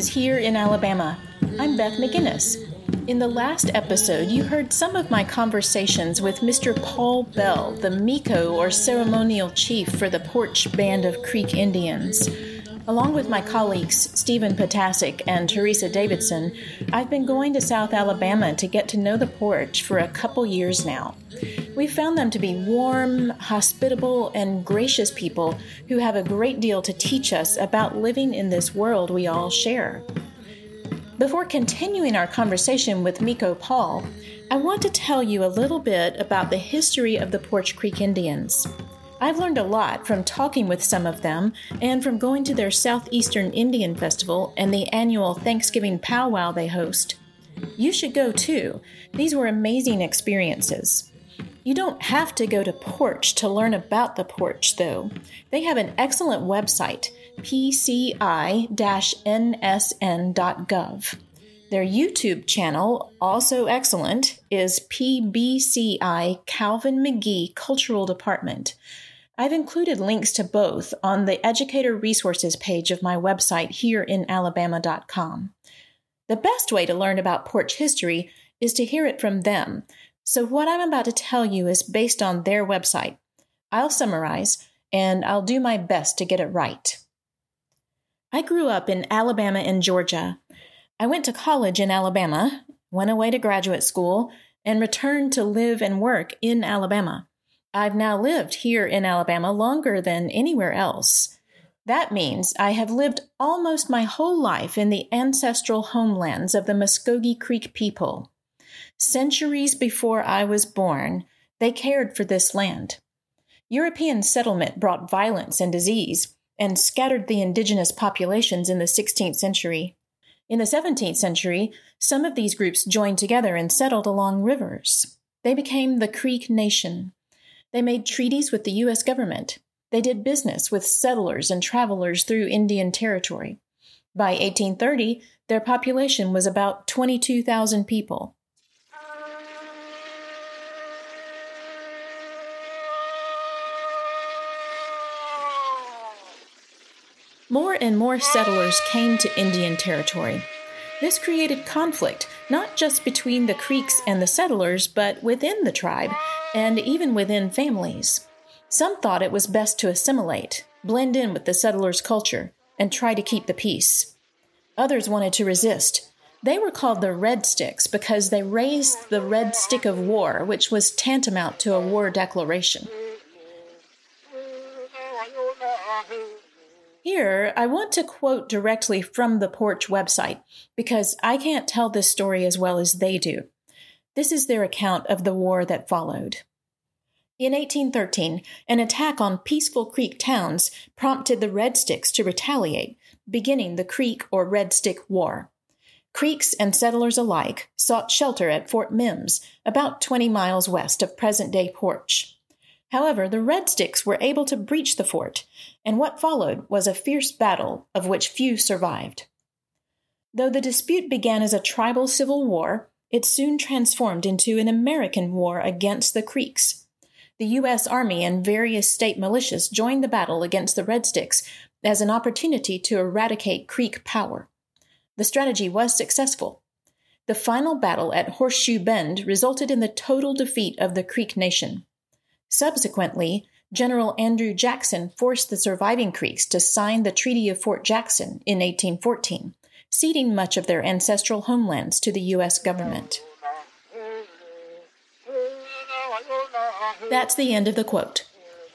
Is Here in Alabama. I'm Beth McGinnis. In the last episode, you heard some of my conversations with Mr. Paul Bell, the Micco or ceremonial chief for the Poarch Band of Creek Indians. Along with my colleagues Steven Potaczek and Theresa Davidson, I've been going to South Alabama to get to know the Poarch for a couple years now. We've found them to be warm, hospitable, and gracious people who have a great deal to teach us about living in this world we all share. Before continuing our conversation with Micco Paul, I want to tell you a little bit about the history of the Poarch Creek Indians. I've learned a lot from talking with some of them and from going to their Southeastern Indian Festival and the annual Thanksgiving powwow they host. You should go too. These were amazing experiences. You don't have to go to Poarch to learn about the Poarch, though. They have an excellent website, pci nsn.gov. Their YouTube channel, also excellent, is PBCI Calvin McGhee Cultural Department. I've included links to both on the Educator Resources page of my website here in alabama.com. The best way to learn about Poarch history is to hear it from them. So, what I'm about to tell you is based on their website. I'll summarize, and I'll do my best to get it right. I grew up in Alabama and Georgia. I went to college in Alabama, went away to graduate school, and returned to live and work in Alabama. I've now lived here in Alabama longer than anywhere else. That means I have lived almost my whole life in the ancestral homelands of the Muskogee Creek people. Centuries before I was born, they cared for this land. European settlement brought violence and disease and scattered the indigenous populations in the 16th century. In the 17th century, some of these groups joined together and settled along rivers. They became the Creek Nation. They made treaties with the U.S. government. They did business with settlers and travelers through Indian Territory. By 1830, their population was about 22,000 people. More and more settlers came to Indian Territory. This created conflict, not just between the Creeks and the settlers, but within the tribe, and even within families. Some thought it was best to assimilate, blend in with the settlers' culture, and try to keep the peace. Others wanted to resist. They were called the Red Sticks because they raised the red stick of war, which was tantamount to a war declaration. Here, I want to quote directly from the Poarch website because I can't tell this story as well as they do. This is their account of the war that followed. In 1813, an attack on peaceful Creek towns prompted the Red Sticks to retaliate, beginning the Creek or Red Stick War. Creeks and settlers alike sought shelter at Fort Mims, about 20 miles west of present day Poarch. However, the Red Sticks were able to breach the fort, and what followed was a fierce battle of which few survived. Though the dispute began as a tribal civil war, it soon transformed into an American war against the Creeks. The U.S. Army and various state militias joined the battle against the Red Sticks as an opportunity to eradicate Creek power. The strategy was successful. The final battle at Horseshoe Bend resulted in the total defeat of the Creek Nation. Subsequently, General Andrew Jackson forced the surviving Creeks to sign the Treaty of Fort Jackson in 1814 ceding much of their ancestral homelands to the U.S. government. That's the end of the quote.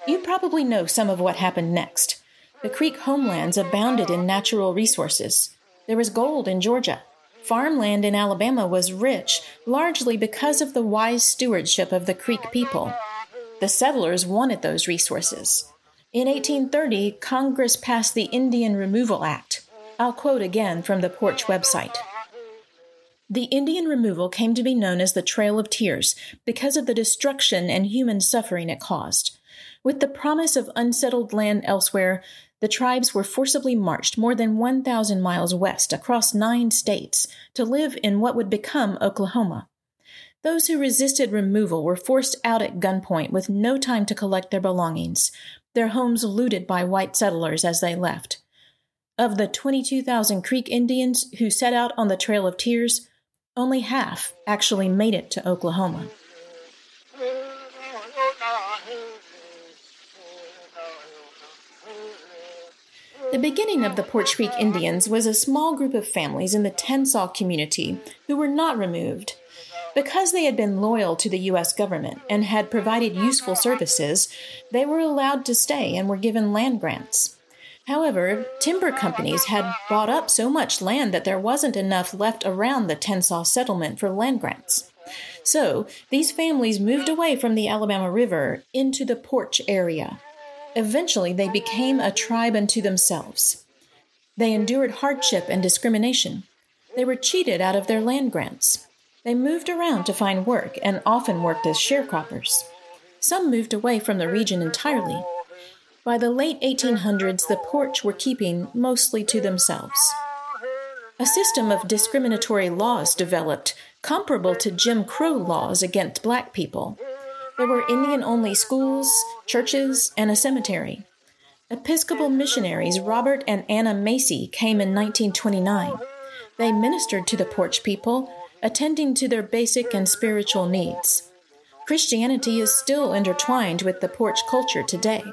You probably know some of what happened next. The Creek homelands abounded in natural resources. There was gold in Georgia. Farmland in Alabama was rich, largely because of the wise stewardship of the Creek people. The settlers wanted those resources. In 1830, Congress passed the Indian Removal Act, I'll quote again from the Poarch website. The Indian removal came to be known as the Trail of Tears because of the destruction and human suffering it caused. With the promise of unsettled land elsewhere, the tribes were forcibly marched more than 1,000 miles west across nine states to live in what would become Oklahoma. Those who resisted removal were forced out at gunpoint with no time to collect their belongings, their homes looted by white settlers as they left. Of the 22,000 Creek Indians who set out on the Trail of Tears, only half actually made it to Oklahoma. The beginning of the Poarch Creek Indians was a small group of families in the Tensaw community who were not removed. Because they had been loyal to the U.S. government and had provided useful services, they were allowed to stay and were given land grants. However, timber companies had bought up so much land that there wasn't enough left around the Tensaw settlement for land grants. So, these families moved away from the Alabama River into the Poarch area. Eventually, they became a tribe unto themselves. They endured hardship and discrimination. They were cheated out of their land grants. They moved around to find work and often worked as sharecroppers. Some moved away from the region entirely. By the late 1800s, the Poarch were keeping mostly to themselves. A system of discriminatory laws developed, comparable to Jim Crow laws against black people. There were Indian only schools, churches, and a cemetery. Episcopal missionaries Robert and Anna Macy came in 1929. They ministered to the Poarch people attending to their basic and spiritual needs. Christianity is still intertwined with the Poarch culture today.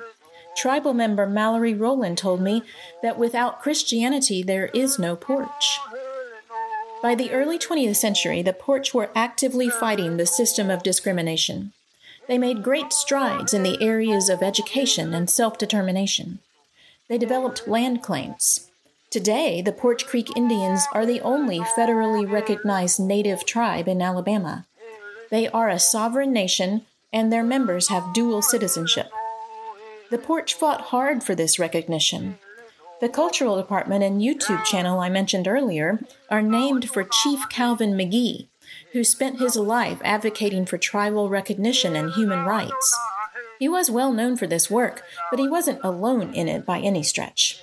Tribal member Mallory Rowland told me that without Christianity, there is no Poarch. By the early 20th century, the Poarch were actively fighting the system of discrimination. They made great strides in the areas of education and self determination. They developed land claims. Today, the Poarch Creek Indians are the only federally recognized native tribe in Alabama. They are a sovereign nation, and their members have dual citizenship. The Poarch fought hard for this recognition. The Cultural Department and YouTube channel I mentioned earlier are named for Chief Calvin McGhee, who spent his life advocating for tribal recognition and human rights. He was well known for this work, but he wasn't alone in it by any stretch.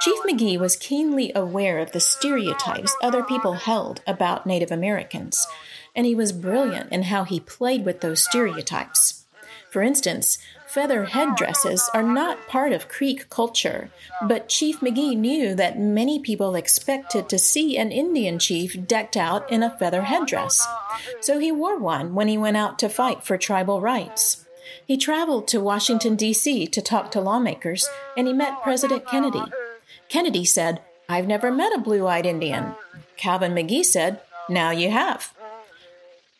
Chief McGhee was keenly aware of the stereotypes other people held about Native Americans, and he was brilliant in how he played with those stereotypes. For instance, feather headdresses are not part of Creek culture, but Chief McGhee knew that many people expected to see an Indian chief decked out in a feather headdress. So he wore one when he went out to fight for tribal rights. He traveled to Washington, D.C. to talk to lawmakers, and he met President Kennedy. Kennedy said, I've never met a blue eyed Indian. Calvin McGhee said, Now you have.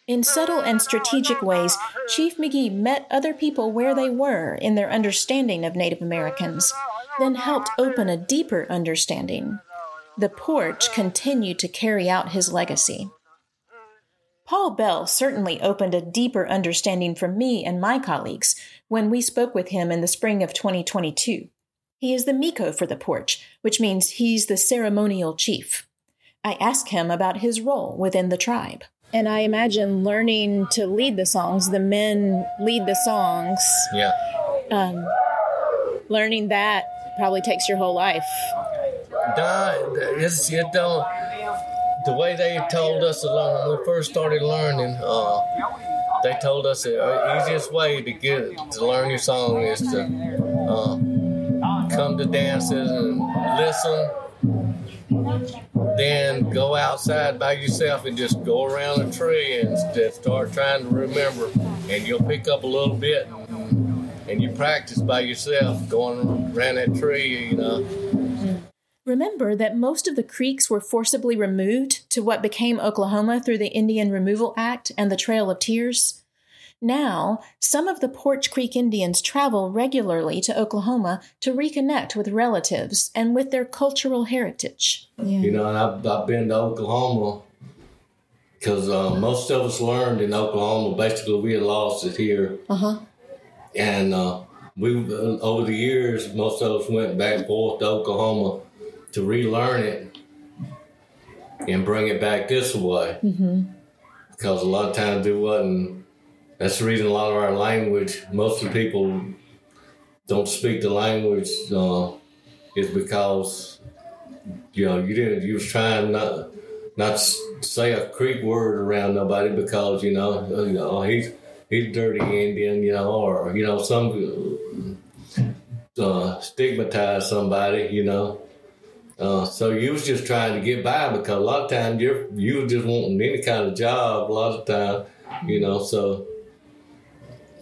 In subtle and strategic ways, Chief McGhee met other people where they were in their understanding of Native Americans, then helped open a deeper understanding. The Poarch continued to carry out his legacy. Paul Bell certainly opened a deeper understanding for me and my colleagues when we spoke with him in the spring of 2022. He is the Micco for the Poarch, which means he's the ceremonial chief. I ask him about his role within the tribe. And I imagine learning to lead the songs, the men lead the songs. Yeah. Um, learning that probably takes your whole life. Nah, it's, it don't, the way they told us along when we first started learning, uh, they told us the easiest way to get to learn your song is to uh, come to dances and listen. Then go outside by yourself and just go around a tree and start trying to remember. And you'll pick up a little bit and you practice by yourself going around that tree, you know. Remember that most of the creeks were forcibly removed to what became Oklahoma through the Indian Removal Act and the Trail of Tears? Now, some of the Poarch Creek Indians travel regularly to Oklahoma to reconnect with relatives and with their cultural heritage. Yeah. You know, I've, I've been to Oklahoma because uh, most of us learned in Oklahoma. Basically, we had lost it here. Uh-huh. And uh, we, uh, over the years, most of us went back and forth to Oklahoma to relearn it and bring it back this way. Mm-hmm. Because a lot of times it wasn't that's the reason a lot of our language, most of the people don't speak the language, uh, is because you know you didn't. You was trying not not say a Creek word around nobody because you know uh, you know he's he's dirty Indian, you know, or you know some uh, stigmatize somebody, you know. Uh, so you was just trying to get by because a lot of times you're you just wanting any kind of job. A lot of time, you know. So,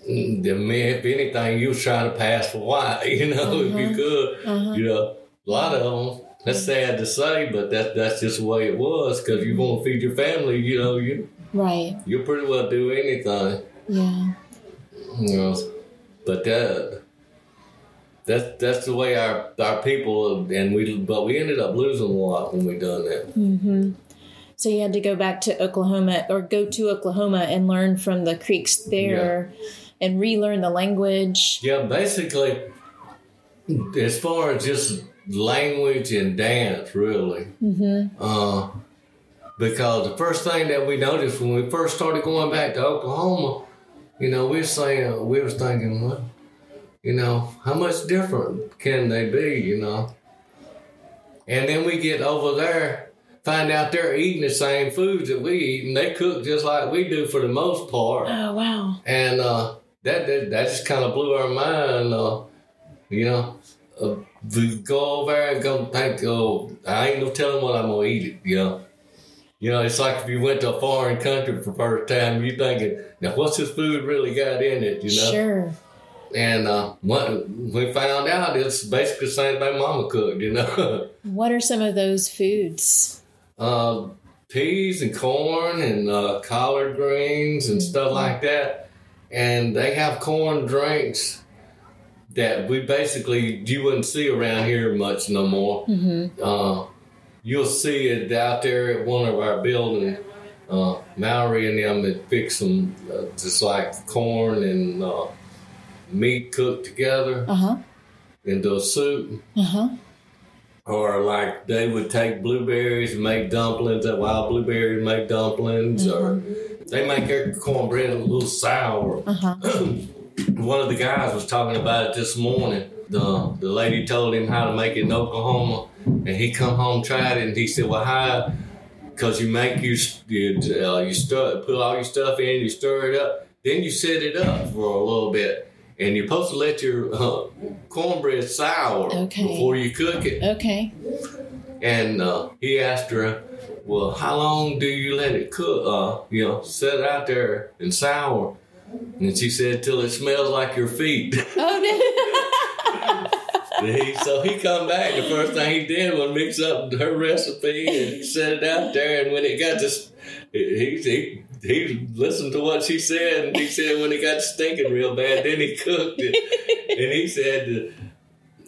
mm, the man, if anything, you was trying to pass for white. You know, if you uh-huh. could, uh-huh. you know, a lot of them. That's sad to say, but that that's just the way it was. Because you want to feed your family, you know, you Right. you pretty well do anything. Yeah. You know, but that that's that's the way our our people and we but we ended up losing a lot when we done that. Mm-hmm. So you had to go back to Oklahoma or go to Oklahoma and learn from the Creeks there and relearn the language. Yeah, basically, as far as just language and dance, really. Mm-hmm. Uh, because the first thing that we noticed when we first started going back to Oklahoma, you know, we were saying, we was thinking, well, you know, how much different can they be, you know? And then we get over there, find out they're eating the same foods that we eat, and they cook just like we do for the most part Oh wow. and uh, that, that that just kind of blew our mind. Uh, you know, uh, we go over there and go think, oh, I ain't no telling what I'm gonna eat. It, you know, you know, it's like if you went to a foreign country for the first time, you thinking, now what's this food really got in it? You know, Sure. and uh, what we found out it's basically the same thing Mama cooked. You know, What are some of those foods? uh, peas and corn and uh, collard greens and stuff like that. And they have corn drinks that we basically you wouldn't see around here much no more. Mm-hmm. Uh, you'll see it out there at one of our buildings. Uh, Mallory and them had fixed some uh, just like corn and uh, meat cooked together Uh huh. into a soup Uh huh. or like they would take blueberries and make dumplings, that wild blueberries make dumplings, or they make their cornbread a little sour. Uh huh. One of the guys was talking about it this morning. The the lady told him how to make it in Oklahoma, and he come home tried it, and he said, "Well, how?" Because you make you you, uh, you stir, put all your stuff in, you stir it up, then you set it up for a little bit, and you're supposed to let your uh, cornbread sour Okay. before you cook it. Okay. And uh, he asked her, "Well, how long do you let it cook? Uh, you know, set it out there and sour." And she said, "Till it smells like your feet." Oh he, so he come back. The first thing he did was mix up her recipe and he set it out there. And when it got to, he he he listened to what she said, and he said when it got stinking real bad, then he cooked it. and he said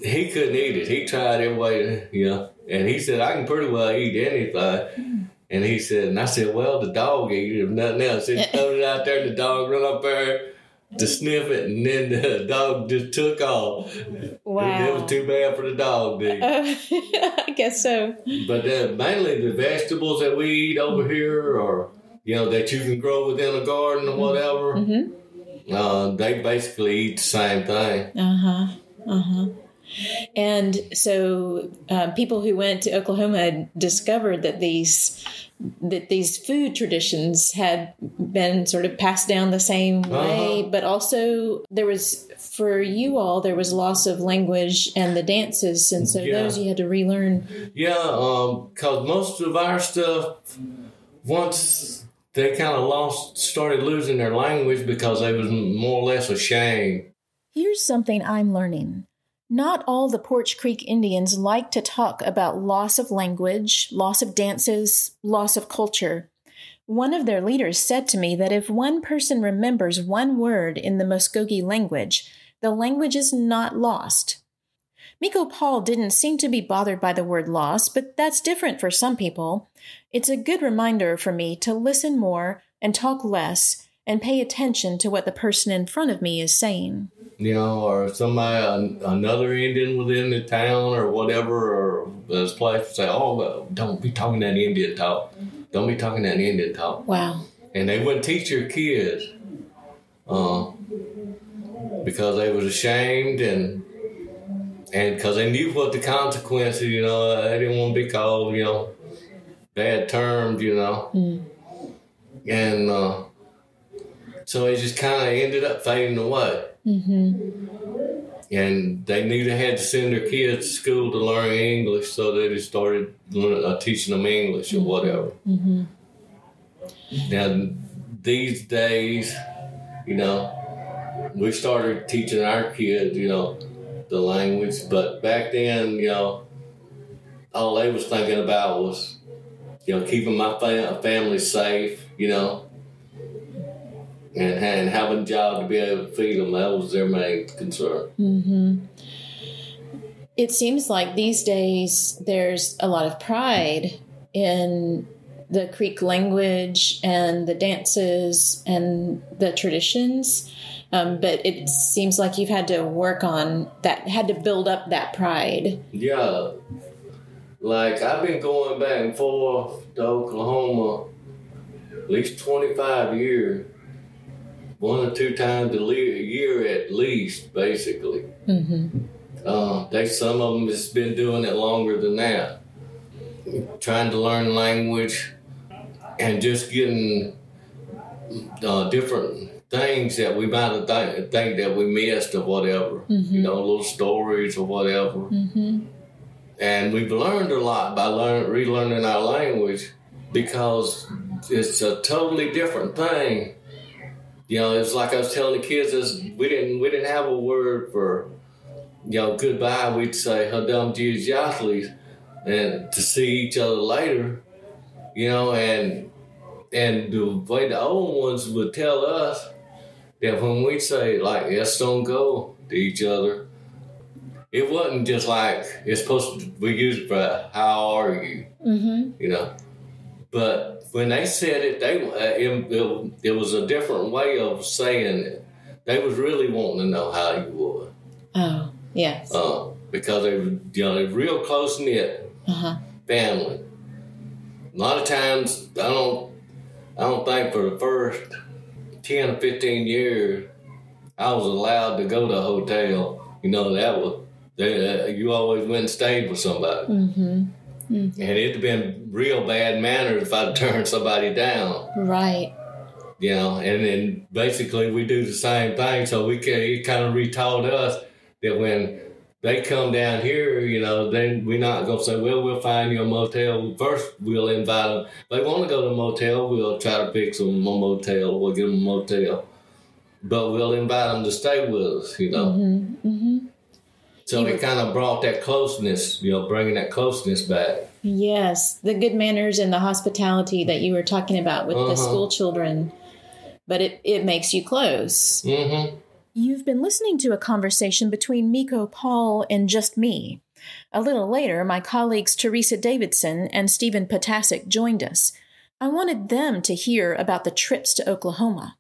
he couldn't eat it. He tried every way, you know. And he said I can pretty well eat anything. And he said, and I said, well, the dog ate it, if nothing else. He threw it out there, and the dog run up there to sniff it, and then the dog just took off. It wow. was too bad for the dog, dude. Uh, I guess so. But uh, mainly the vegetables that we eat over here, or you know that you can grow within a garden or whatever, Mm-hmm. uh, they basically eat the same thing. Uh-huh, Uh huh. Huh. And so, uh, people who went to Oklahoma had discovered that these that these food traditions had been sort of passed down the same way, Uh-huh. but also there was for you all there was loss of language and the dances, and so Yeah. those you had to relearn. Yeah, um, cause most of our stuff once they kind of lost, started losing their language because they was more or less ashamed. Here's something I'm learning. Not all the Poarch Creek Indians like to talk about loss of language, loss of dances, loss of culture. One of their leaders said to me that if one person remembers one word in the Muskogee language, the language is not lost. Micco Paul didn't seem to be bothered by the word loss, but that's different for some people. It's a good reminder for me to listen more and talk less and pay attention to what the person in front of me is saying. you know, or somebody, an- another Indian within the town or whatever, or this place say, oh, well, don't be talking that Indian talk. Don't be talking that Indian talk. Wow. And they wouldn't teach your kids uh, because they was ashamed and and because they knew what the consequences, you know, they didn't want to be called, you know, bad terms, you know. And uh, so it just kind of ended up fading away. and they knew they had to send their kids to school to learn English, so they just started learn, uh, teaching them English or whatever. Mm-hmm. Now, these days, you know, we started teaching our kids, you know, the language, but back then, you know, all they was thinking about was, you know, keeping my fam- family safe, you know, and, and having a job to be able to feed them. That was their main concern. Mm-hmm. It seems like these days there's a lot of pride in the Creek language and the dances and the traditions. Um, but it seems like you've had to work on that, had to build up that pride. Yeah. Like, I've been going back and forth to Oklahoma at least 25 years. One or two times a year at least, basically. Mm-hmm. Uh, they some of them has been doing it longer than that, trying to learn language and just getting uh, different things that we might have th- think that we missed or whatever. Mm-hmm. You know, little stories or whatever. Mm-hmm. And we've learned a lot by learn relearning our language because it's a totally different thing. You know, it's like I was telling the kids, is we didn't we didn't have a word for you know goodbye. We'd say "Hadam Jiathlis," and to see each other later. You know, and and the way the old ones would tell us that when we say like "Estonko" to each other, it wasn't just like it's supposed to. We use it for "How are you?" Mm-hmm. You know, but when they said it, they uh, it, it, it, was a different way of saying it. They was really wanting to know how you were. Oh, yes. Uh, because they were, you know, they're real close knit uh-huh. family. A lot of times, I don't, I don't think for the first ten or fifteen years, I was allowed to go to a hotel. You know, that was they, uh, you always went and stayed with somebody. Mm-hmm. Mm-hmm. And it'd have been real bad manners if I'd turned somebody down. Right. You know, and then basically we do the same thing. So we can, he kind of retold us that when they come down here, you know, then we're not going to say, well, we'll find you a motel. First, we'll invite them. If they want to go to a motel, we'll try to fix them a motel. We'll get them a motel. But we'll invite them to stay with us, you know. Mm-hmm. Mm-hmm. So it kind of brought that closeness, you know, bringing that closeness back. Yes, the good manners and the hospitality that you were talking about with uh-huh. the school children. But it, it makes you close. Mm-hmm. You've been listening to a conversation between Micco Paul and just me. A little later, my colleagues Theresa Davidson and Steven Potaczek joined us. I wanted them to hear about the trips to Oklahoma.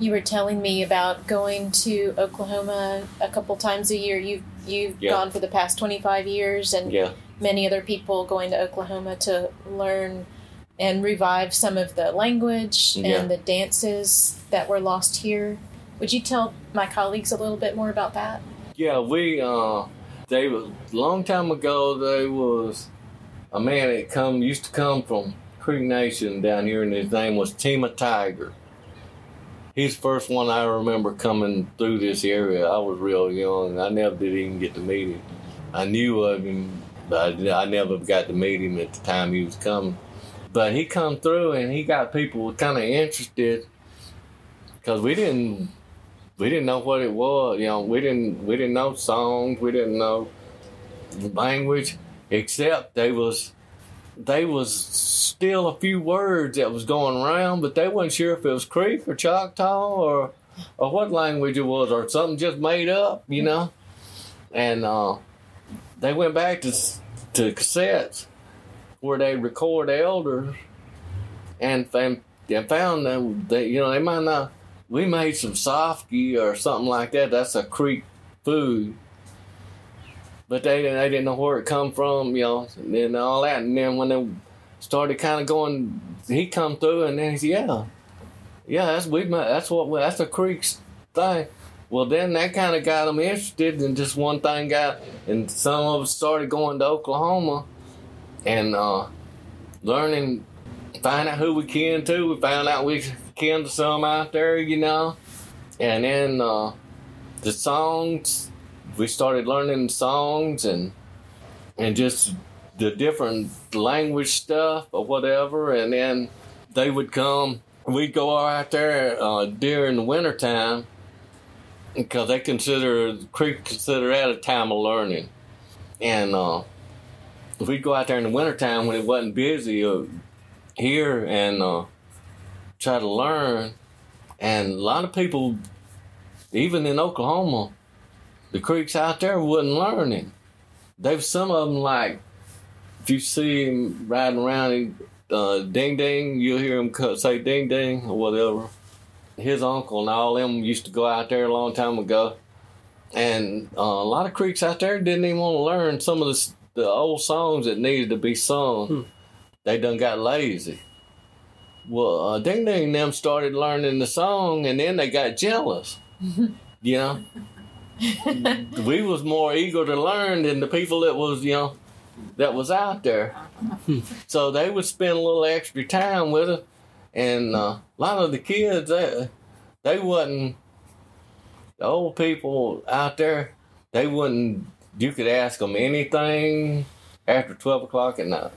You were telling me about going to Oklahoma a couple times a year. You've you've yeah. gone for the past twenty five years, and yeah. many other people going to Oklahoma to learn and revive some of the language Yeah. and the dances that were lost here. Would you tell my colleagues a little bit more about that? Yeah, we uh, they was long time ago. There was a man that come used to come from Creek Nation down here, and his name was Tima Tiger. He's the first one I remember coming through this area. I was real young. I never did even get to meet him. I knew of him, but I, never got to meet him at the time he was coming. But he come through and he got people kind of interested because we didn't we didn't know what it was. You know, we didn't we didn't know songs. We didn't know language, except they was they was still a few words that was going around, but they wasn't sure if it was Creek or Choctaw or or what language it was or something just made up, you know. And uh, they went back to to cassettes where they record elders and and, and found that they you know they might not we made some sofky or something like that. That's a Creek food but they didn't, they didn't know where it come from, you know, and all that. And then when they started kind of going, he come through, and then he said, "Yeah, yeah, that's we, that's what that's the Creek's thing." Well, then that kind of got them interested, and just one thing got, and some of us started going to Oklahoma, and uh, learning, find out who we can to. We found out we can to some out there, you know, and then. Uh, the songs. We started learning songs and and just the different language stuff or whatever. And then they would come. We'd go out there uh, during the wintertime because they consider Creek consider that a time of learning. And uh, we'd go out there in the wintertime when it wasn't busy uh, here and uh, try to learn. And a lot of people, even in Oklahoma, the creeks out there wasn't learn learning. They've some of them like if you see him riding around, uh, ding ding, you'll hear him say ding ding or whatever. His uncle and all them used to go out there a long time ago. And uh, a lot of creeks out there didn't even want to learn some of the, the old songs that needed to be sung. Hmm. They done got lazy. Well, uh, Ding Ding them started learning the song, and then they got jealous. you know, we was more eager to learn than the people that was, you know, that was out there. so they would spend a little extra time with us, and uh, a lot of the kids, they, they wasn't the old people out there. They wouldn't. You could ask them anything after twelve o'clock at night.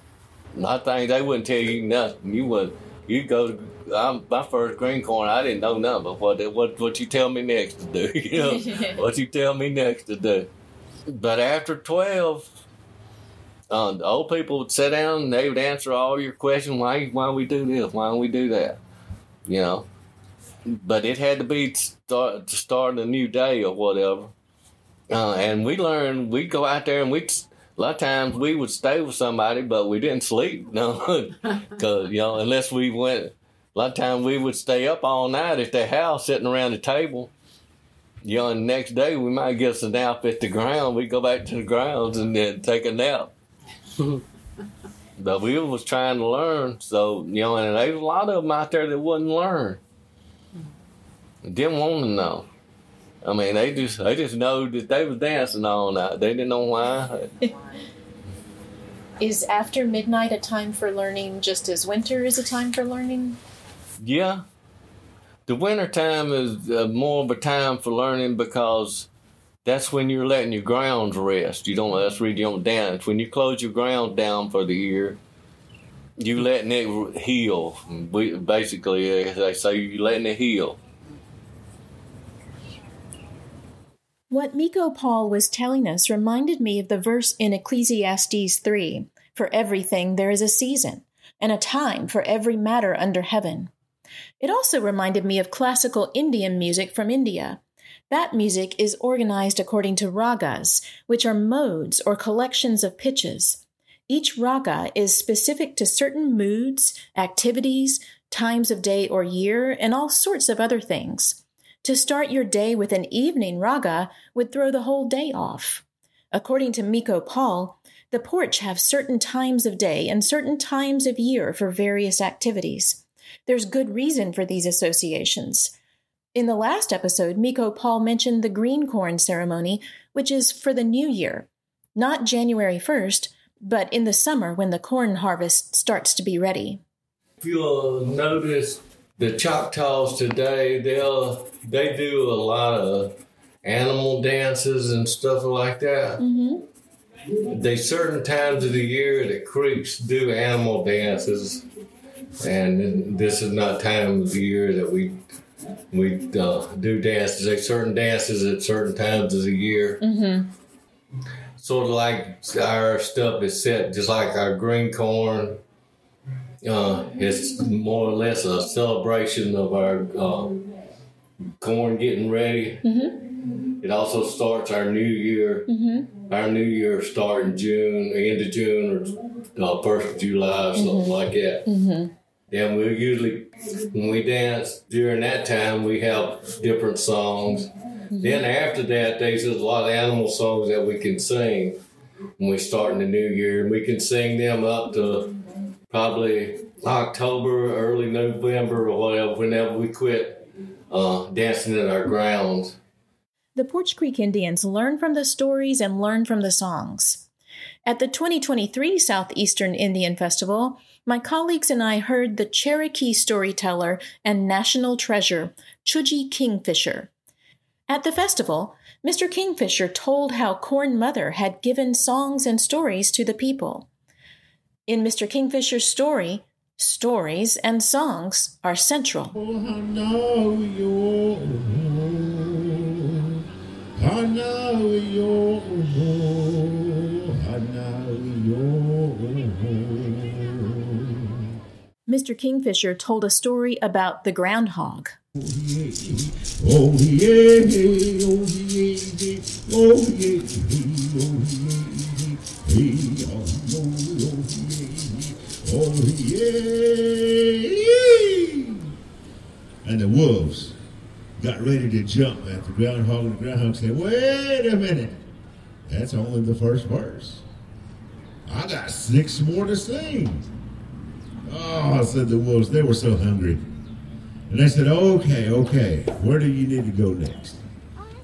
Nothing. They wouldn't tell you nothing. You would. You go to I'm, my first green corn. I didn't know nothing. But what what what you tell me next to do? You know what you tell me next to do. But after twelve, uh, the old people would sit down and they would answer all your questions. Why why we do this? Why don't we do that? You know. But it had to be start to start a new day or whatever. Uh, and we learned we'd go out there and we a lot of times we would stay with somebody, but we didn't sleep. No, because you know unless we went. A lot of times we would stay up all night at their house, sitting around the table. You know, and the next day we might get us a nap at the ground. We go back to the grounds and then take a nap. but we was trying to learn, so you know, and there's a lot of them out there that wouldn't learn, didn't want to know. I mean, they just they just know that they was dancing all night. They didn't know why. is after midnight a time for learning, just as winter is a time for learning? Yeah, the winter time is uh, more of a time for learning because that's when you're letting your grounds rest. You don't. That's when you don't dance. When you close your grounds down for the year, you letting it heal. We, basically, as they say, you letting it heal. What Micco Paul was telling us reminded me of the verse in Ecclesiastes 3 For everything there is a season, and a time for every matter under heaven. It also reminded me of classical Indian music from India. That music is organized according to ragas, which are modes or collections of pitches. Each raga is specific to certain moods, activities, times of day or year, and all sorts of other things. To start your day with an evening raga would throw the whole day off. According to Micco Paul, the Poarch have certain times of day and certain times of year for various activities. There's good reason for these associations. In the last episode, Micco Paul mentioned the green corn ceremony, which is for the new year, not January 1st, but in the summer when the corn harvest starts to be ready. If you'll notice, the Choctaws today, they'll they do a lot of animal dances and stuff like that. Mm-hmm. They certain times of the year that creeks do animal dances, and this is not time of the year that we we uh, do dances. There's certain dances at certain times of the year. Mm-hmm. Sort of like our stuff is set just like our green corn uh, it's more or less a celebration of our uh, corn getting ready. Mm-hmm. It also starts our new year. Mm-hmm. Our new year start in June, end of June, or uh, first of July, or something mm-hmm. like that. Mm-hmm. And we usually, when we dance during that time, we have different songs. Mm-hmm. Then after that, there's a lot of animal songs that we can sing when we start in the new year, and we can sing them up to probably October, early November, or whatever, whenever we quit uh, dancing in our grounds. The Poarch Creek Indians learn from the stories and learn from the songs. At the 2023 Southeastern Indian Festival, my colleagues and I heard the Cherokee storyteller and national treasure, Choogie Kingfisher. At the festival, Mr. Kingfisher told how Corn Mother had given songs and stories to the people. In Mr. Kingfisher's story, stories and songs are central. Mr. Kingfisher told a story about the groundhog. Oh yeah. And the wolves got ready to jump at the groundhog, and the groundhog said, "Wait a minute, that's only the first verse. I got six more to sing." Oh, said the wolves. They were so hungry. And they said, okay, okay, where do you need to go next?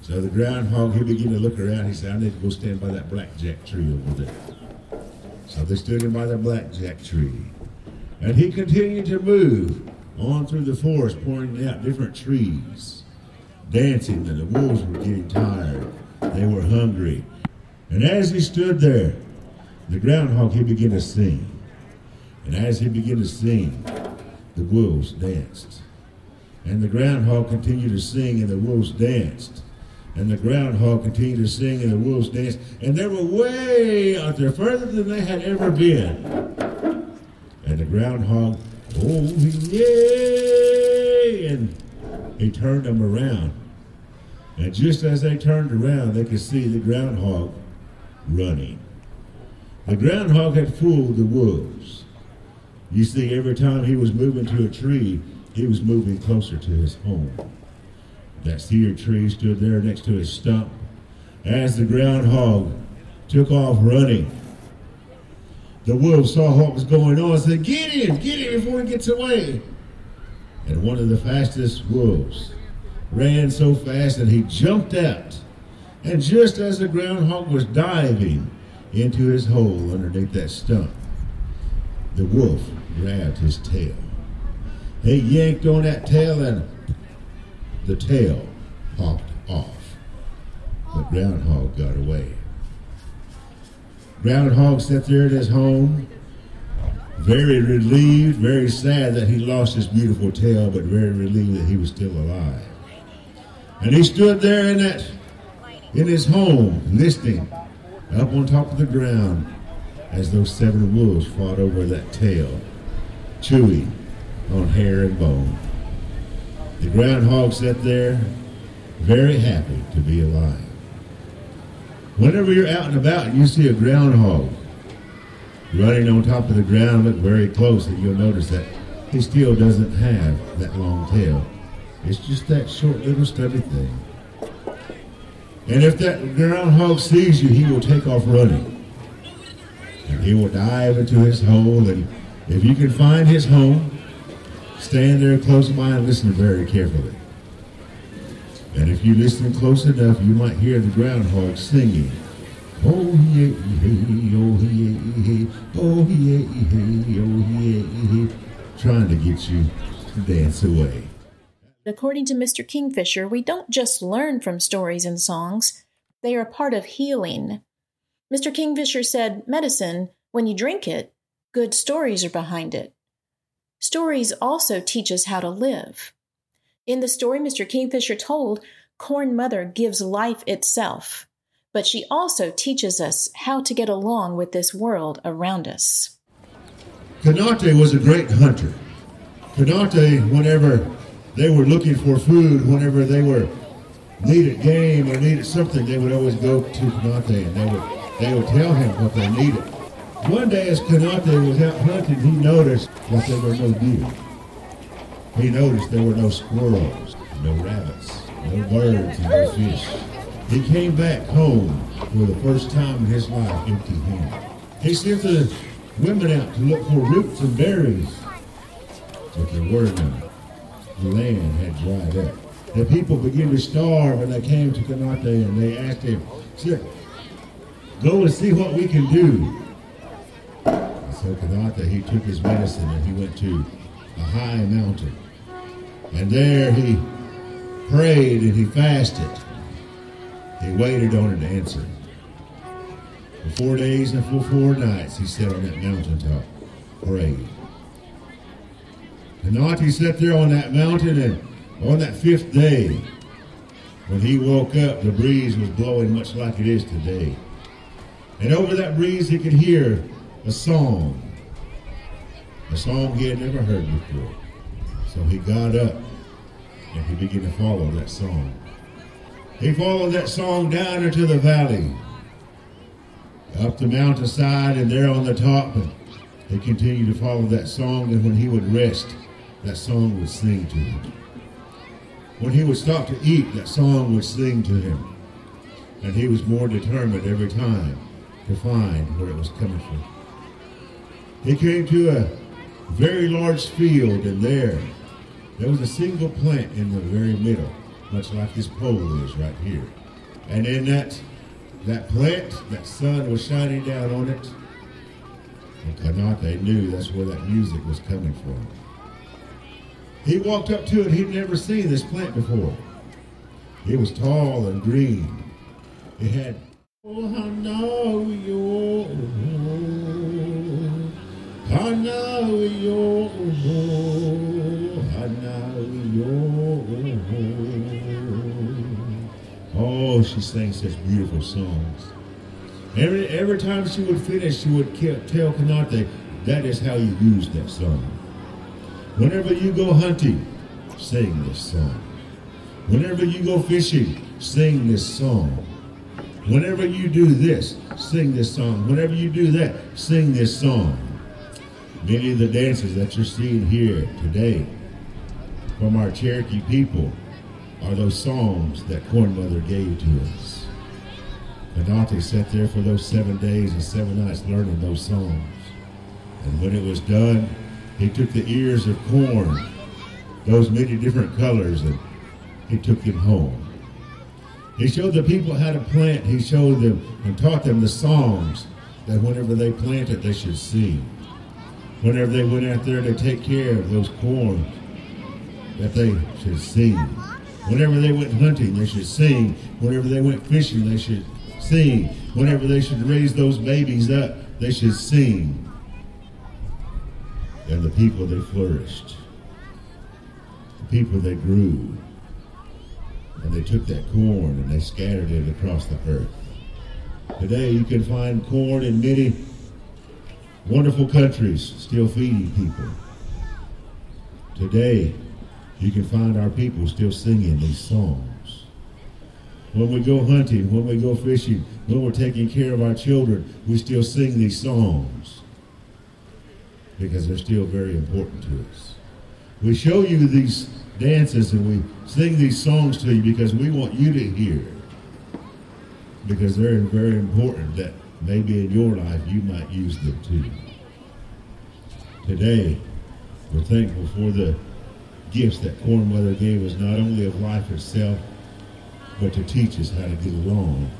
So the groundhog, he began to look around. He said, I need to go stand by that blackjack tree over there. So they stood him by the blackjack tree. And he continued to move on through the forest, pointing out different trees, dancing, and the wolves were getting tired. They were hungry. And as he stood there, the groundhog, he began to sing. And as he began to sing, the wolves danced. And the groundhog continued to sing, and the wolves danced. And the groundhog continued to sing, and the wolves danced. And they were way out there, further than they had ever been. And the groundhog, oh, yay! And he turned them around. And just as they turned around, they could see the groundhog running. The groundhog had fooled the wolves. You see, every time he was moving to a tree, he was moving closer to his home. That cedar tree stood there next to his stump. As the groundhog took off running, the wolf saw what was going on and said, Get him, get him before he gets away. And one of the fastest wolves ran so fast that he jumped out. And just as the groundhog was diving into his hole underneath that stump, the wolf grabbed his tail. He yanked on that tail and the tail popped off. But Groundhog got away. Groundhog sat there at his home, very relieved, very sad that he lost his beautiful tail, but very relieved that he was still alive. And he stood there in that in his home, listening, up on top of the ground, as those seven wolves fought over that tail, chewing on hair and bone. The groundhog sat there, very happy to be alive. Whenever you're out and about and you see a groundhog running on top of the ground, look very close and you'll notice that he still doesn't have that long tail. It's just that short little stubby thing. And if that groundhog sees you, he will take off running. And he will dive into his hole. And if you can find his home, stand there close by and listen very carefully. And if you listen close enough, you might hear the groundhog singing. Oh yeah, hey, oh yeah, hey, oh yeah, hey, oh yeah, trying to get you to dance away. According to Mr. Kingfisher, we don't just learn from stories and songs, they are part of healing. Mr. Kingfisher said, Medicine, when you drink it, good stories are behind it. Stories also teach us how to live. In the story Mr. Kingfisher told, Corn Mother gives life itself, but she also teaches us how to get along with this world around us. Kanati was a great hunter. Kanati, whenever they were looking for food, whenever they were needed game or needed something, they would always go to Kanati and they would they would tell him what they needed. One day as Kanati was out hunting, he noticed that there were no deer. He noticed there were no squirrels, no rabbits, no birds, and no fish. He came back home for the first time in his life empty-handed. He sent the women out to look for roots and berries, but there were none. The land had dried up. The people began to starve, and they came to Kanati and they asked him, Go and see what we can do. So Kanati, he took his medicine and he went to a high mountain. And there he prayed and he fasted. He waited on an answer. For four days and for four nights he sat on that mountaintop, prayed. And not he sat there on that mountain and on that fifth day, when he woke up, the breeze was blowing much like it is today. And over that breeze he could hear a song. A song he had never heard before. So he got up and he began to follow that song. He followed that song down into the valley, up the mountainside, and there on the top, he continued to follow that song. And when he would rest, that song would sing to him. When he would stop to eat, that song would sing to him. And he was more determined every time to find where it was coming from. He came to a very large field, and there, there was a single plant in the very middle, much like this pole is right here. And in that, that plant, that sun was shining down on it. And Kanati knew that's where that music was coming from. He walked up to it. He'd never seen this plant before. It was tall and green. It had Oh, Hanayo, she sang such beautiful songs. Every every time she would finish, she would tell Kanati, that is how you use that song. Whenever you go hunting, sing this song. Whenever you go fishing, sing this song. Whenever you do this, sing this song. Whenever you do that, sing this song. Many of the dances that you're seeing here today from our Cherokee people are those songs that Corn Mother gave to us. Adante sat there for those seven days and seven nights learning those songs. And when it was done, he took the ears of corn, those many different colors, and he took them home. He showed the people how to plant. He showed them and taught them the songs that whenever they planted, they should sing. Whenever they went out there to take care of those corn, that they should sing. Whenever they went hunting, they should sing. Whenever they went fishing, they should sing. Whenever they should raise those babies up, they should sing and the people they flourished, the people they grew, and they took that corn and they scattered it across the earth. Today you can find corn in many wonderful countries still feeding people. Today you can find our people still singing these songs. When we go hunting, when we go fishing, when we're taking care of our children, we still sing these songs because they're still very important to us. We show you these dances and we sing these songs to you because we want you to hear. Because they're very important that maybe in your life you might use them too. Today, we're thankful for the gifts that Corn Mother gave us, not only of life itself, but to teach us how to get along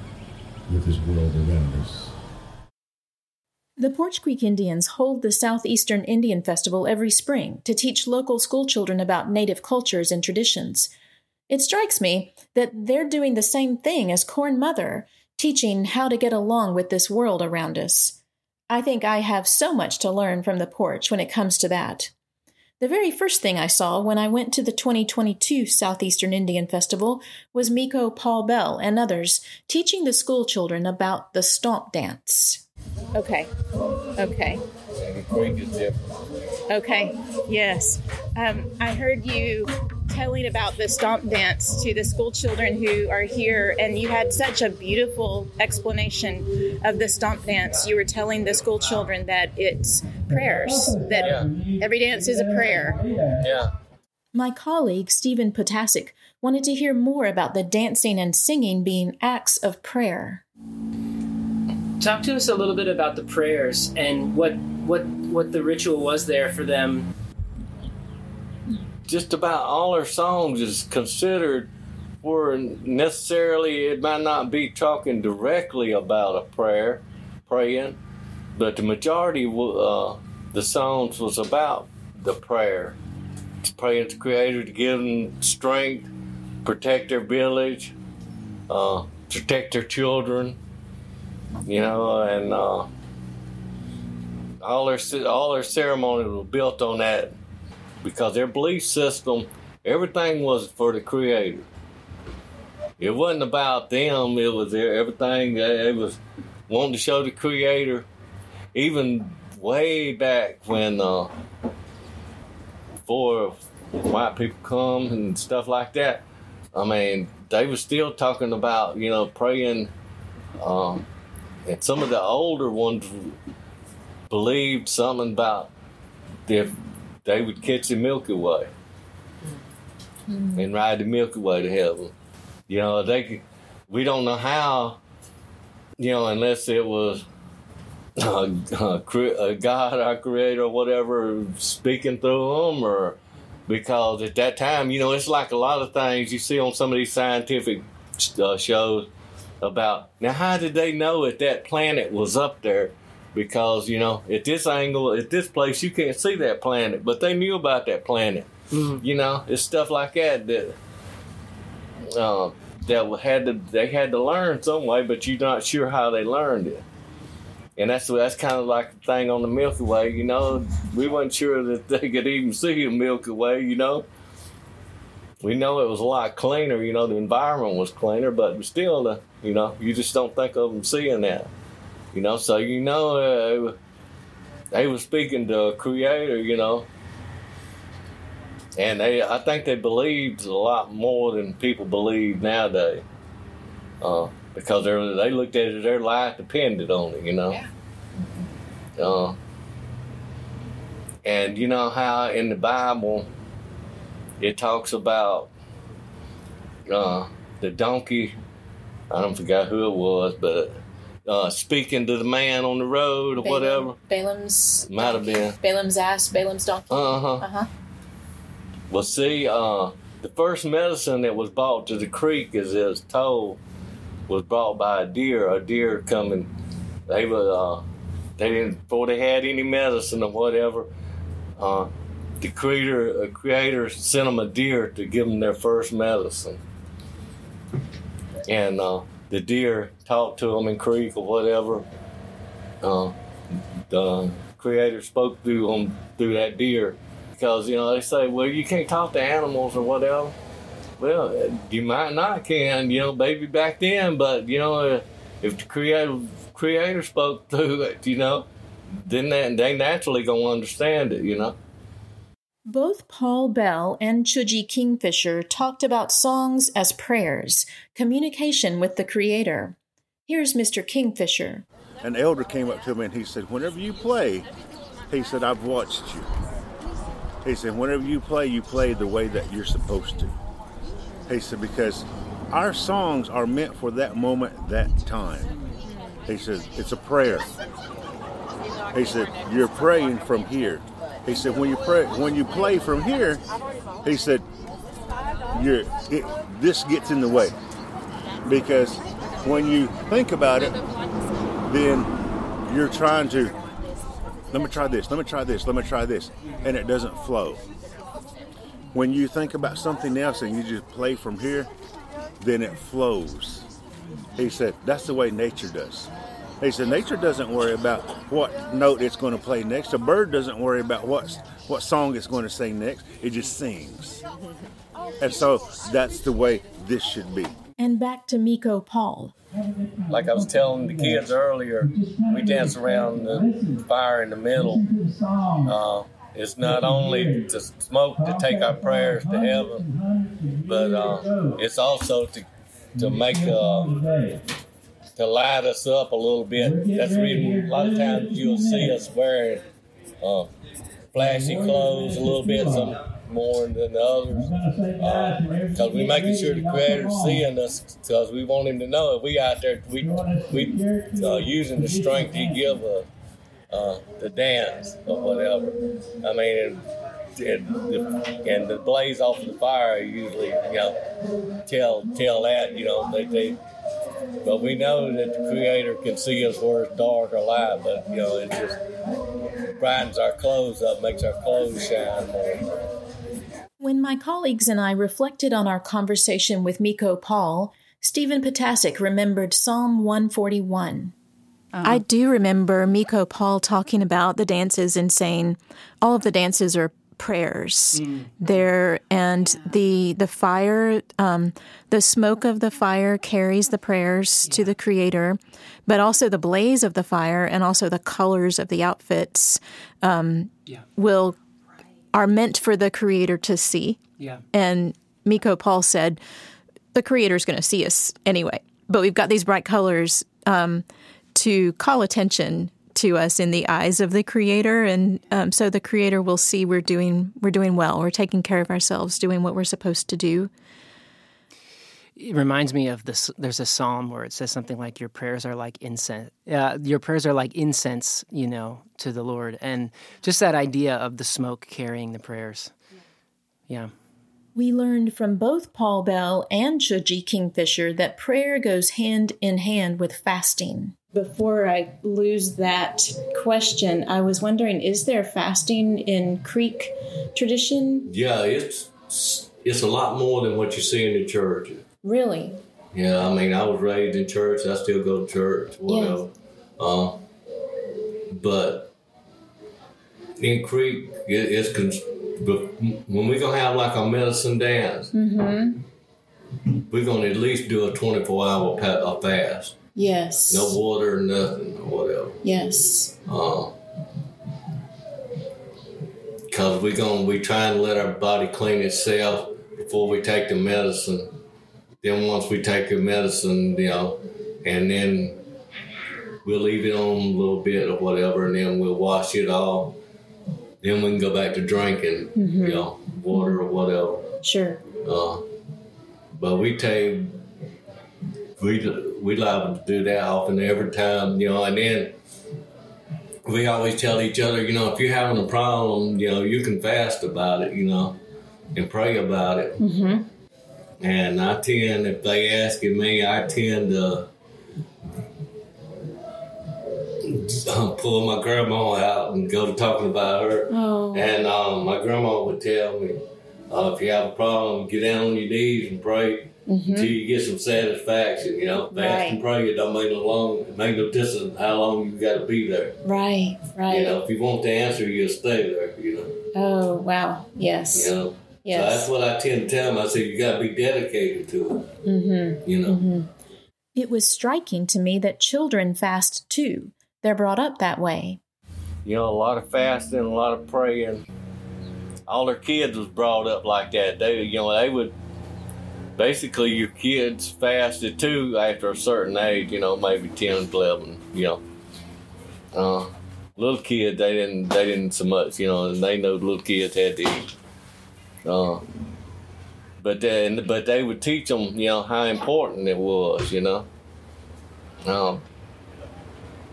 with this world around us. The Poarch Creek Indians hold the Southeastern Indian Festival every spring to teach local schoolchildren about native cultures and traditions. It strikes me that they're doing the same thing as Corn Mother, teaching how to get along with this world around us. I think I have so much to learn from the Poarch when it comes to that. The very first thing I saw when I went to the 2022 Southeastern Indian Festival was Micco Paul Bell and others teaching the schoolchildren about the stomp dance. Okay. Okay. Okay. Yes. Um, I heard you telling about the stomp dance to the school children who are here, and you had such a beautiful explanation of the stomp dance. You were telling the school children that it's prayers, that yeah. every dance is a prayer. Yeah. My colleague, Steven Potaczek, wanted to hear more about the dancing and singing being acts of prayer talk to us a little bit about the prayers and what what what the ritual was there for them. Just about all her songs is considered for necessarily it might not be talking directly about a prayer, praying, but the majority uh, the songs was about the prayer, it's praying to Creator to give them strength, protect their village, uh, protect their children, you know, and uh, all their all their ceremony was built on that because their belief system, everything was for the Creator. It wasn't about them. It was everything. It was wanting to show the Creator, even way back when uh, before white people come and stuff like that. I mean, they were still talking about you know praying, um, and some of the older ones believed something about if they would catch the Milky Way mm-hmm. and ride the Milky Way to heaven. You know, they could, we don't know how, you know, unless it was uh, uh, God, our Creator, or whatever, speaking through them, or because at that time, you know, it's like a lot of things you see on some of these scientific uh, shows about. Now, how did they know that that planet was up there? Because you know, at this angle, at this place, you can't see that planet, but they knew about that planet. Mm-hmm. You know, it's stuff like that that uh, that had to they had to learn some way, but you're not sure how they learned it and that's that's kind of like the thing on the Milky Way. You know, we weren't sure that they could even see a Milky Way. You know, we know it was a lot cleaner. You know, the environment was cleaner, but still, uh, you know, you just don't think of them seeing that. You know, so you know, uh, they were speaking to a creator. You know, and they, I think they believed a lot more than people believe nowadays. Uh, because they they looked at it their life depended on it, you know. Yeah. Uh, and you know how in the Bible it talks about uh, the donkey. I don't forget who it was, but uh, speaking to the man on the road or Balaam, whatever. Balaam's might have been Balaam's ass, Balaam's donkey. Uh huh. Uh huh. Well, see, uh, the first medicine that was brought to the creek, as was told, was brought by a deer. A deer coming, they were uh, they didn't before they had any medicine or whatever. Uh, the creator, creator sent them a deer to give them their first medicine, and uh, the deer talked to them in Creek or whatever. Uh, the creator spoke through them through that deer because you know they say, well, you can't talk to animals or whatever. Well, you might not can, you know, maybe back then, but you know, uh, if the creator creator spoke through it, you know, then they, they naturally gonna understand it, you know. Both Paul Bell and Choogie Kingfisher talked about songs as prayers, communication with the Creator. Here's Mr. Kingfisher. An elder came up to me and he said, Whenever you play, he said, I've watched you. He said, Whenever you play, you play the way that you're supposed to. He said, because our songs are meant for that moment, that time. He said, it's a prayer. He said, you're praying from here. He said, when you pray, when you play from here, he said, you're, it, this gets in the way. Because when you think about it, then you're trying to, let me try this, let me try this, let me try this, and it doesn't flow when you think about something else and you just play from here, then it flows. He said, that's the way nature does. He said, nature doesn't worry about what note it's going to play next. A bird doesn't worry about what, what song it's going to sing next. It just sings. And so that's the way this should be. And back to Micco Paul. Like I was telling the kids earlier, we dance around the fire in the middle. Uh, it's not only to smoke to take our prayers to heaven, but uh, it's also to to make uh, to light us up a little bit. That's the reason a lot of times you'll see us wearing uh, flashy clothes a little bit, some more than the others, because uh, we're making sure the Creator's seeing us, because we want Him to know if we out there, we we uh, using the strength He give us uh, the dance or whatever. I mean, and, and, and the blaze off of the fire usually, you know, tell tell that, you know, they, they but we know that the Creator can see us where it's dark or light, but you know, it just brightens our clothes up, makes our clothes shine more. When my colleagues and I reflected on our conversation with Micco Paul, Steven Potaczek remembered Psalm 141. I do remember Micco Paul talking about the dances and saying all of the dances are prayers there and the the fire um, the smoke of the fire carries the prayers to the creator but also the blaze of the fire and also the colors of the outfits um, Yeah. will are meant for the creator to see Yeah. and Micco Paul said, the creator's going to see us anyway. But we've got these bright colors um, to call attention to us in the eyes of the creator, and um, so the creator will see we're doing we're doing well. We're taking care of ourselves, doing what we're supposed to do. It reminds me of this. There's a psalm where it says something like, "Your prayers are like incense. Uh, your prayers are like incense, you know, to the Lord." And just that idea of the smoke carrying the prayers. Yeah. We learned from both Paul Bell and Choogie Kingfisher that prayer goes hand in hand with fasting. Before I lose that question, I was wondering is there fasting in Creek tradition? Yeah, it's it's a lot more than what you see in the church. Really? Yeah, I mean, I was raised in church. I still go to church, whatever. Uh, but in Creek, it, it's when we're gonna have like a medicine dance, Mm-hmm. we're gonna at least do a twenty-four hour fast. Yes. No water, nothing, or whatever. Yes. Uh, Cause we gonna we try and let our body clean itself before we take the medicine. Then once we take the medicine, you know, and then we'll leave it on a little bit or whatever, and then we'll wash it off. Then we can go back to drinking, you know, water or whatever. Sure. Uh, but we take we we liable to do that often every time, you know, and then we always tell each other, you know, if you're having a problem, you know, you can fast about it, you know, and pray about it. Mm-hmm. And I tend, if they asking me, I tend to uh, pull my grandma out and go to talking about her. Oh. And um, my grandma would tell me, uh, if you have a problem, get down on your knees and pray until you get some satisfaction. You know, fast and Mm-hmm. Right. pray. It don't make no long, it make no difference how long you got to be there. Right. Right. You know, if you want the answer, you'll stay there. You know, Oh, wow. Yes. you know. Yes. So that's what I tend to tell them. I say you got to be dedicated to it. Mm-hmm. You know. It was striking to me that children fast too. They're brought up that way. you know, a lot of fasting, a lot of praying. All their kids was brought up like that. They, you know, they would basically your kids fasted too after a certain age. You know, maybe 10, 11, You know, uh, little kids they didn't they didn't so much. You know, and they know little kids had to eat. Uh, but then, but they would teach them, you know, how important it was. You know. Um,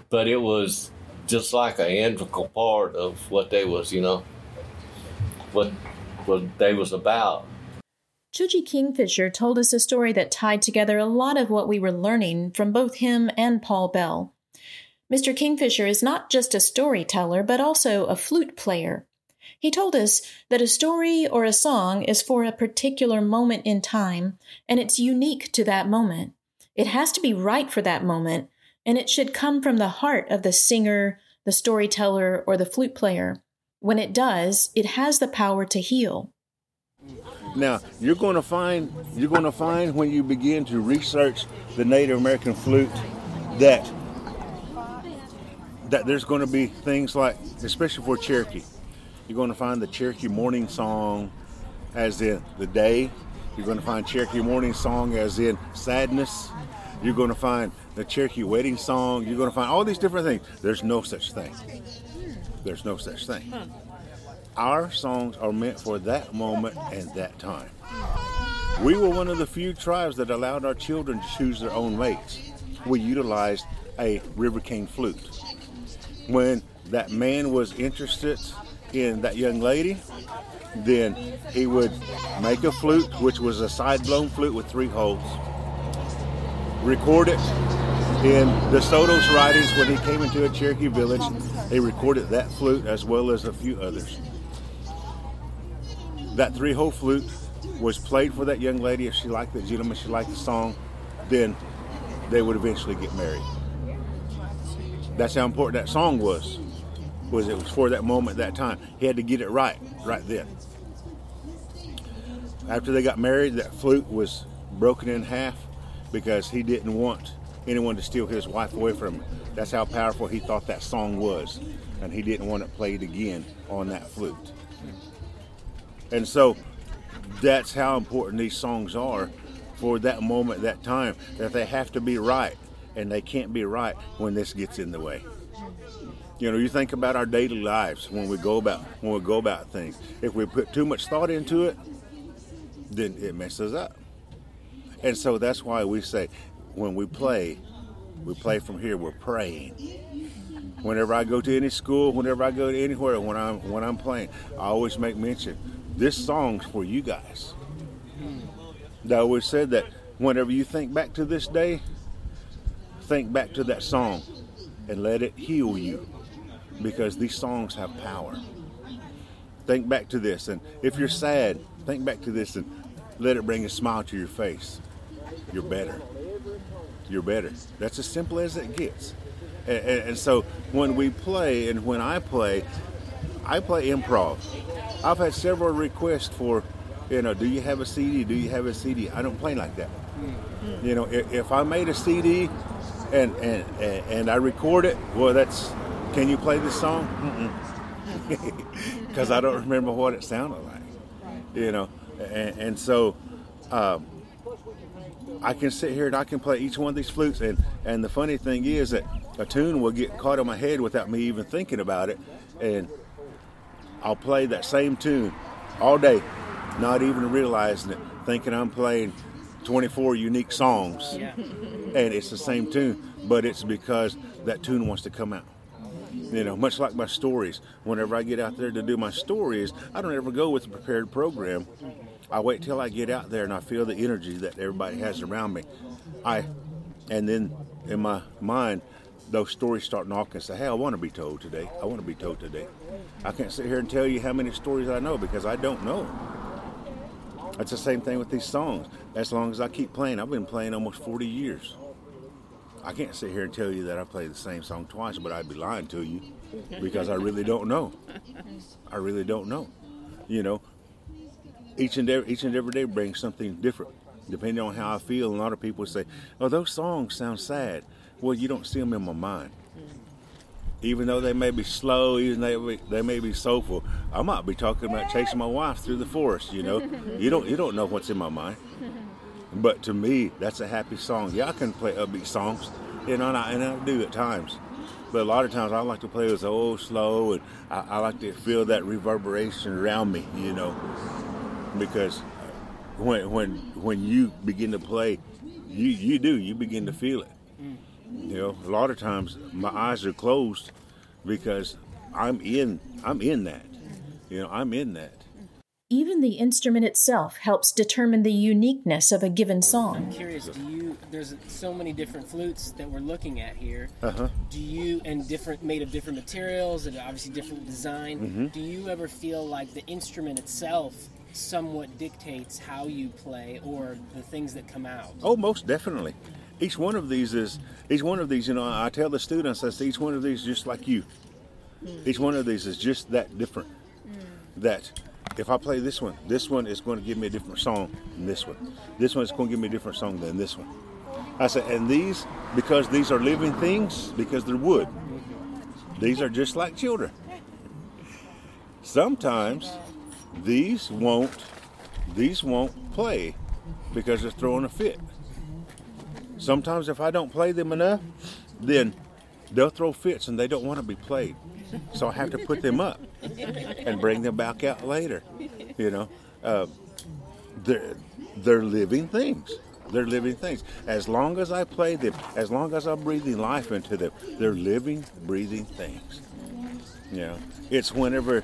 but it was just like an integral part of what they was, you know, what what they was about. Choogie Kingfisher told us a story that tied together a lot of what we were learning from both him and Paul Bell. Mr. Kingfisher is not just a storyteller, but also a flute player. He told us that a story or a song is for a particular moment in time, and it's unique to that moment. It has to be right for that moment, and it should come from the heart of the singer, the storyteller, or the flute player. When it does, it has the power to heal. Now you're going to find you're going to find when you begin to research the Native American flute that that there's going to be things like, especially for Cherokee, you're going to find the Cherokee morning song, as in the day. You're going to find Cherokee morning song as in sadness. You're going to find the Cherokee wedding song. You're going to find all these different things. There's no such thing. There's no such thing. Our songs are meant for that moment and that time. We were one of the few tribes that allowed our children to choose their own mates. We utilized a rivercane flute. When that man was interested in that young lady, then he would make a flute, which was a side blown flute with three holes, record it in de Soto's writings when he came into a Cherokee village. They recorded that flute as well as a few others. That three hole flute was played for that young lady if she liked the gentleman, she liked the song. then they would eventually get married. That's how important that song was. Was it was for that moment, that time. He had to get it right, right then. After they got married, that flute was broken in half because he didn't want anyone to steal his wife away from him. That's how powerful he thought that song was, and he didn't want it played again on that flute. And so that's how important these songs are for that moment, that time, that they have to be right, and they can't be right when this gets in the way. You know, you think about our daily lives when we go about when we go about things. If we put too much thought into it, then it messes up. And so that's why we say when we play, we play from here, we're praying. Whenever I go to any school, whenever I go to anywhere when I'm when I'm playing, I always make mention this song's for you guys. I always said that whenever you think back to this day, think back to that song and let it heal you because these songs have power. Think back to this, and if you're sad, think back to this and let it bring a smile to your face. You're better. You're better. That's as simple as it gets. And, and, and so when we play and when I play, I play improv. I've had several requests for, you know, do you have a CD? Do you have a CD? I don't play like that. You know, if, if I made a CD and, and and I record it, well, that's. Can you play this song? Because I don't remember what it sounded like. You know, and, and so um, I can sit here and I can play each one of these flutes. And and the funny thing is that a tune will get caught in my head without me even thinking about it, and I'll play that same tune all day, not even realizing it, thinking I'm playing 24 unique songs, Yeah. and it's the same tune, but it's because that tune wants to come out. You know, much like my stories. Whenever I get out there to do my stories, I don't ever go with a prepared program. I wait till I get out there and I feel the energy that everybody has around me. I, and then in my mind, those stories start knocking and say, "Hey, I want to be told today. I want to be told today." I can't sit here and tell you how many stories I know because I don't know. It's the same thing with these songs. As long as I keep playing, I've been playing almost 40 years. I can't sit here and tell you that I play the same song twice, but I'd be lying to you because I really don't know. I really don't know. You know, each and every, each and every day brings something different, depending on how I feel. A lot of people say, "Oh, those songs sound sad." Well, you don't see them in my mind. Even though they may be slow, even they, they may be soulful, I might be talking about chasing my wife through the forest. You know, you don't you don't know what's in my mind. But to me, that's a happy song. Yeah, I can play upbeat songs, you know, and I, and I do at times. But a lot of times I like to play with old slow, and I, I like to feel that reverberation around me, you know, because when when when you begin to play, you you do you begin to feel it. You know, a lot of times my eyes are closed because I'm in I'm in that. You know, I'm in that. Even the instrument itself helps determine the uniqueness of a given song. I'm Curious, do you? There's so many different flutes that we're looking at here. Uh-huh. Do you and different made of different materials and obviously different design? Mm-hmm. Do you ever feel like the instrument itself somewhat dictates how you play or the things that come out? Oh, most definitely. Each one of these is each one of these. You know, I tell the students, I say each one of these is just like you. Hmm. Each one of these is just that different. Hmm. That if I play this one, this one is going to give me a different song than this one. This one is going to give me a different song than this one. I said, and these, because these are living things, because they're wood, these are just like children. Sometimes these won't, these won't play because they're throwing a fit. Sometimes if I don't play them enough, then they'll throw fits and they don't want to be played. So I have to put them up and bring them back out later. You know, uh, they're they're living things. They're living things. As long as I play them, as long as I'm breathing life into them, they're living, breathing things. You know, it's whenever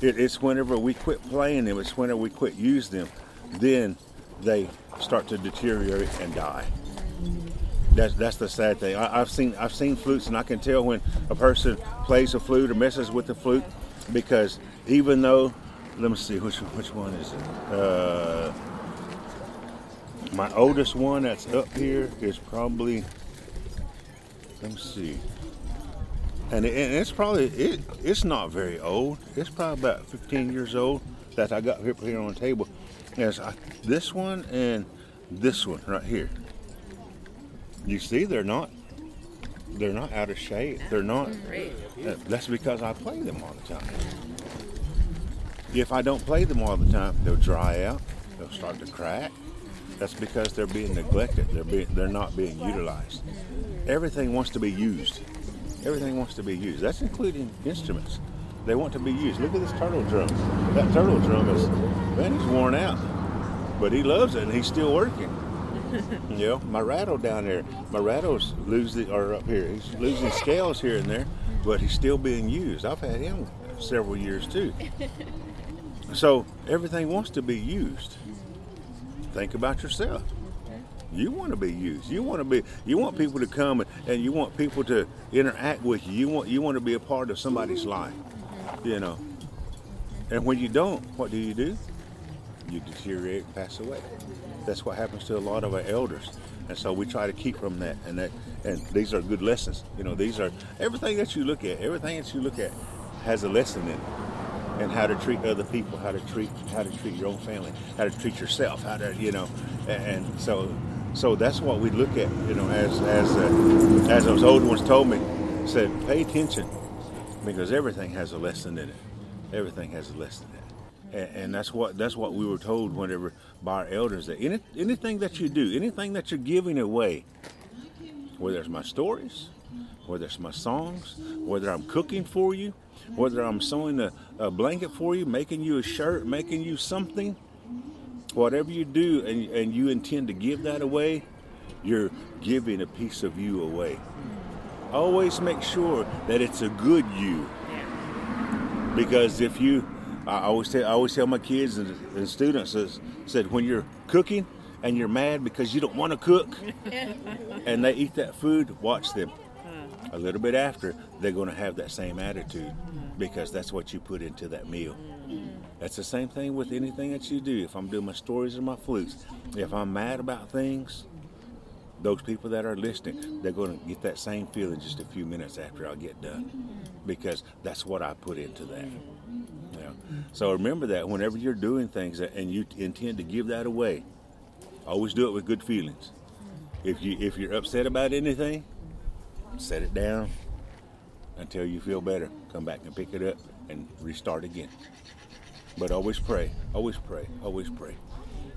it, it's whenever we quit playing them, it's whenever we quit using them, then they start to deteriorate and die. That's that's the sad thing. I, I've seen I've seen flutes, and I can tell when a person plays a flute or messes with the flute, because even though, let me see which which one is it. Uh, My oldest one that's up here is probably, let me see, and, it, and it's probably it, it's not very old. It's probably about 15 years old that I got up here on the table. Yes, I, this one and this one right here. You see, they're not they're not out of shape. They're not. Uh, that's because I play them all the time. If I don't play them all the time, they'll dry out. They'll start to crack. That's because they're being neglected. They're being, they're not being utilized. Everything wants to be used. Everything wants to be used. That's including instruments. They want to be used. Look at this turtle drum. That turtle drum is, man, he's worn out, but he loves it and he's still working. you know, my rattle down there, my rattles losing, or up here, he's losing scales here and there, but he's still being used. I've had him several years too. So everything wants to be used. Think about yourself. You want to be used. You want to be. You want people to come and, and you want people to interact with you. You want you want to be a part of somebody's life. You know. And when you don't, what do you do? You deteriorate and pass away. That's what happens to a lot of our elders. And so we try to keep from that. And that and these are good lessons. You know, these are everything that you look at. Everything that you look at has a lesson in it and how to treat other people, how to treat how to treat your own family, how to treat yourself, how to you know, and, and so so that's what we look at, you know, as as uh, as those old ones told me, said pay attention because everything has a lesson in it. Everything has a lesson in it, and, and that's what that's what we were told whenever by our elders that any, anything that you do, anything that you're giving away, whether it's my stories, whether it's my songs, whether I'm cooking for you, whether I'm sewing a, a blanket for you, making you a shirt, making you something, whatever you do and, and you intend to give that away, you're giving a piece of you away. Always make sure that it's a good you. Because if you, I always tell, I always tell my kids and, and students, says, said when you're cooking and you're mad because you don't want to cook, and they eat that food, watch them a little bit after, they're going to have that same attitude hmm. because that's what you put into that meal. Hmm. That's the same thing with anything that you do. If I'm doing my stories or my flutes, if I'm mad about things, those people that are listening, they're going to get that same feeling just a few minutes after I get done hmm. because that's what I put into that. So remember that whenever you're doing things and you intend to give that away, always do it with good feelings. If you if you're upset about anything, set it down until you feel better. Come back and pick it up and restart again. But always pray, always pray, always pray.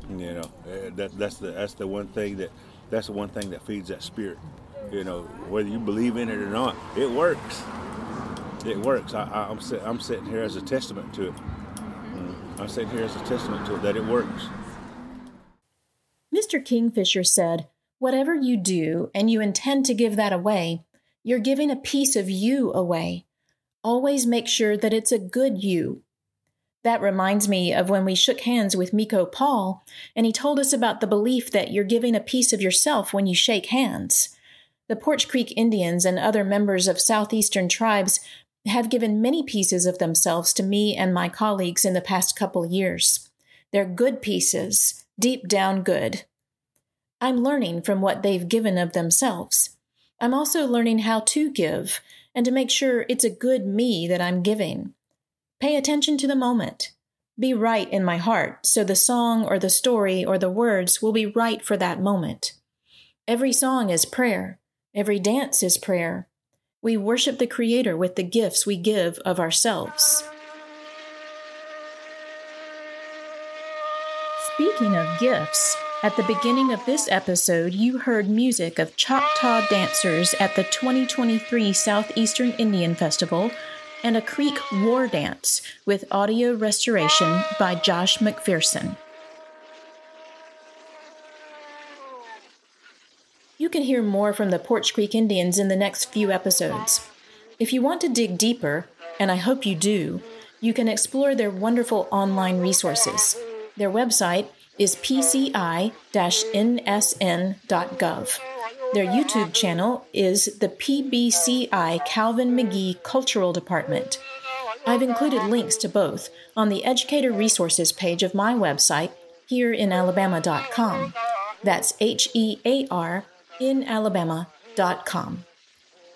You know, uh, that that's the that's the one thing that that's the one thing that feeds that spirit. You know, whether you believe in it or not, it works. It works. I, am I'm sitting here as a testament to it. Mm. I'm sitting here as a testament to it that it works. Mr. Kingfisher said, Whatever you do and you intend to give that away, you're giving a piece of you away. Always make sure that it's a good you. That reminds me of when we shook hands with Micco Paul, and he told us about the belief that you're giving a piece of yourself when you shake hands. The Poarch Creek Indians and other members of southeastern tribes have given many pieces of themselves to me and my colleagues in the past couple years. They're good pieces, deep down good. I'm learning from what they've given of themselves. I'm also learning how to give and to make sure it's a good me that I'm giving. Pay attention to the moment. Be right in my heart so the song or the story or the words will be right for that moment. Every song is prayer. Every dance is prayer. We worship the Creator with the gifts we give of ourselves. Speaking of gifts, at the beginning of this episode, you heard music of Choctaw dancers at the 2023 Southeastern Indian Festival and a Creek war dance with audio restoration by Josh McPherson. You can hear more from the Poarch Creek Indians in the next few episodes. If you want to dig deeper, and I hope you do, you can explore their wonderful online resources. Their website is pci-nsn.gov. Their YouTube channel is the PBCI Calvin McGhee Cultural Department. I've included links to both on the Educator Resources page of my website, hereinalabama.com. That's H E A R in Alabama.com.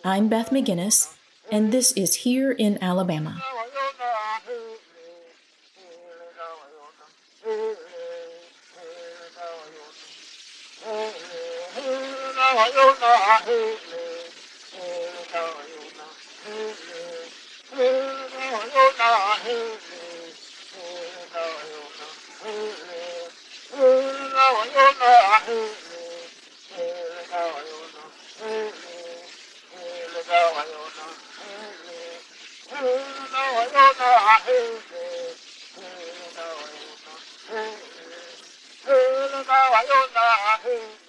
I'm Beth McGinnis, and this is Here in Alabama. Hey,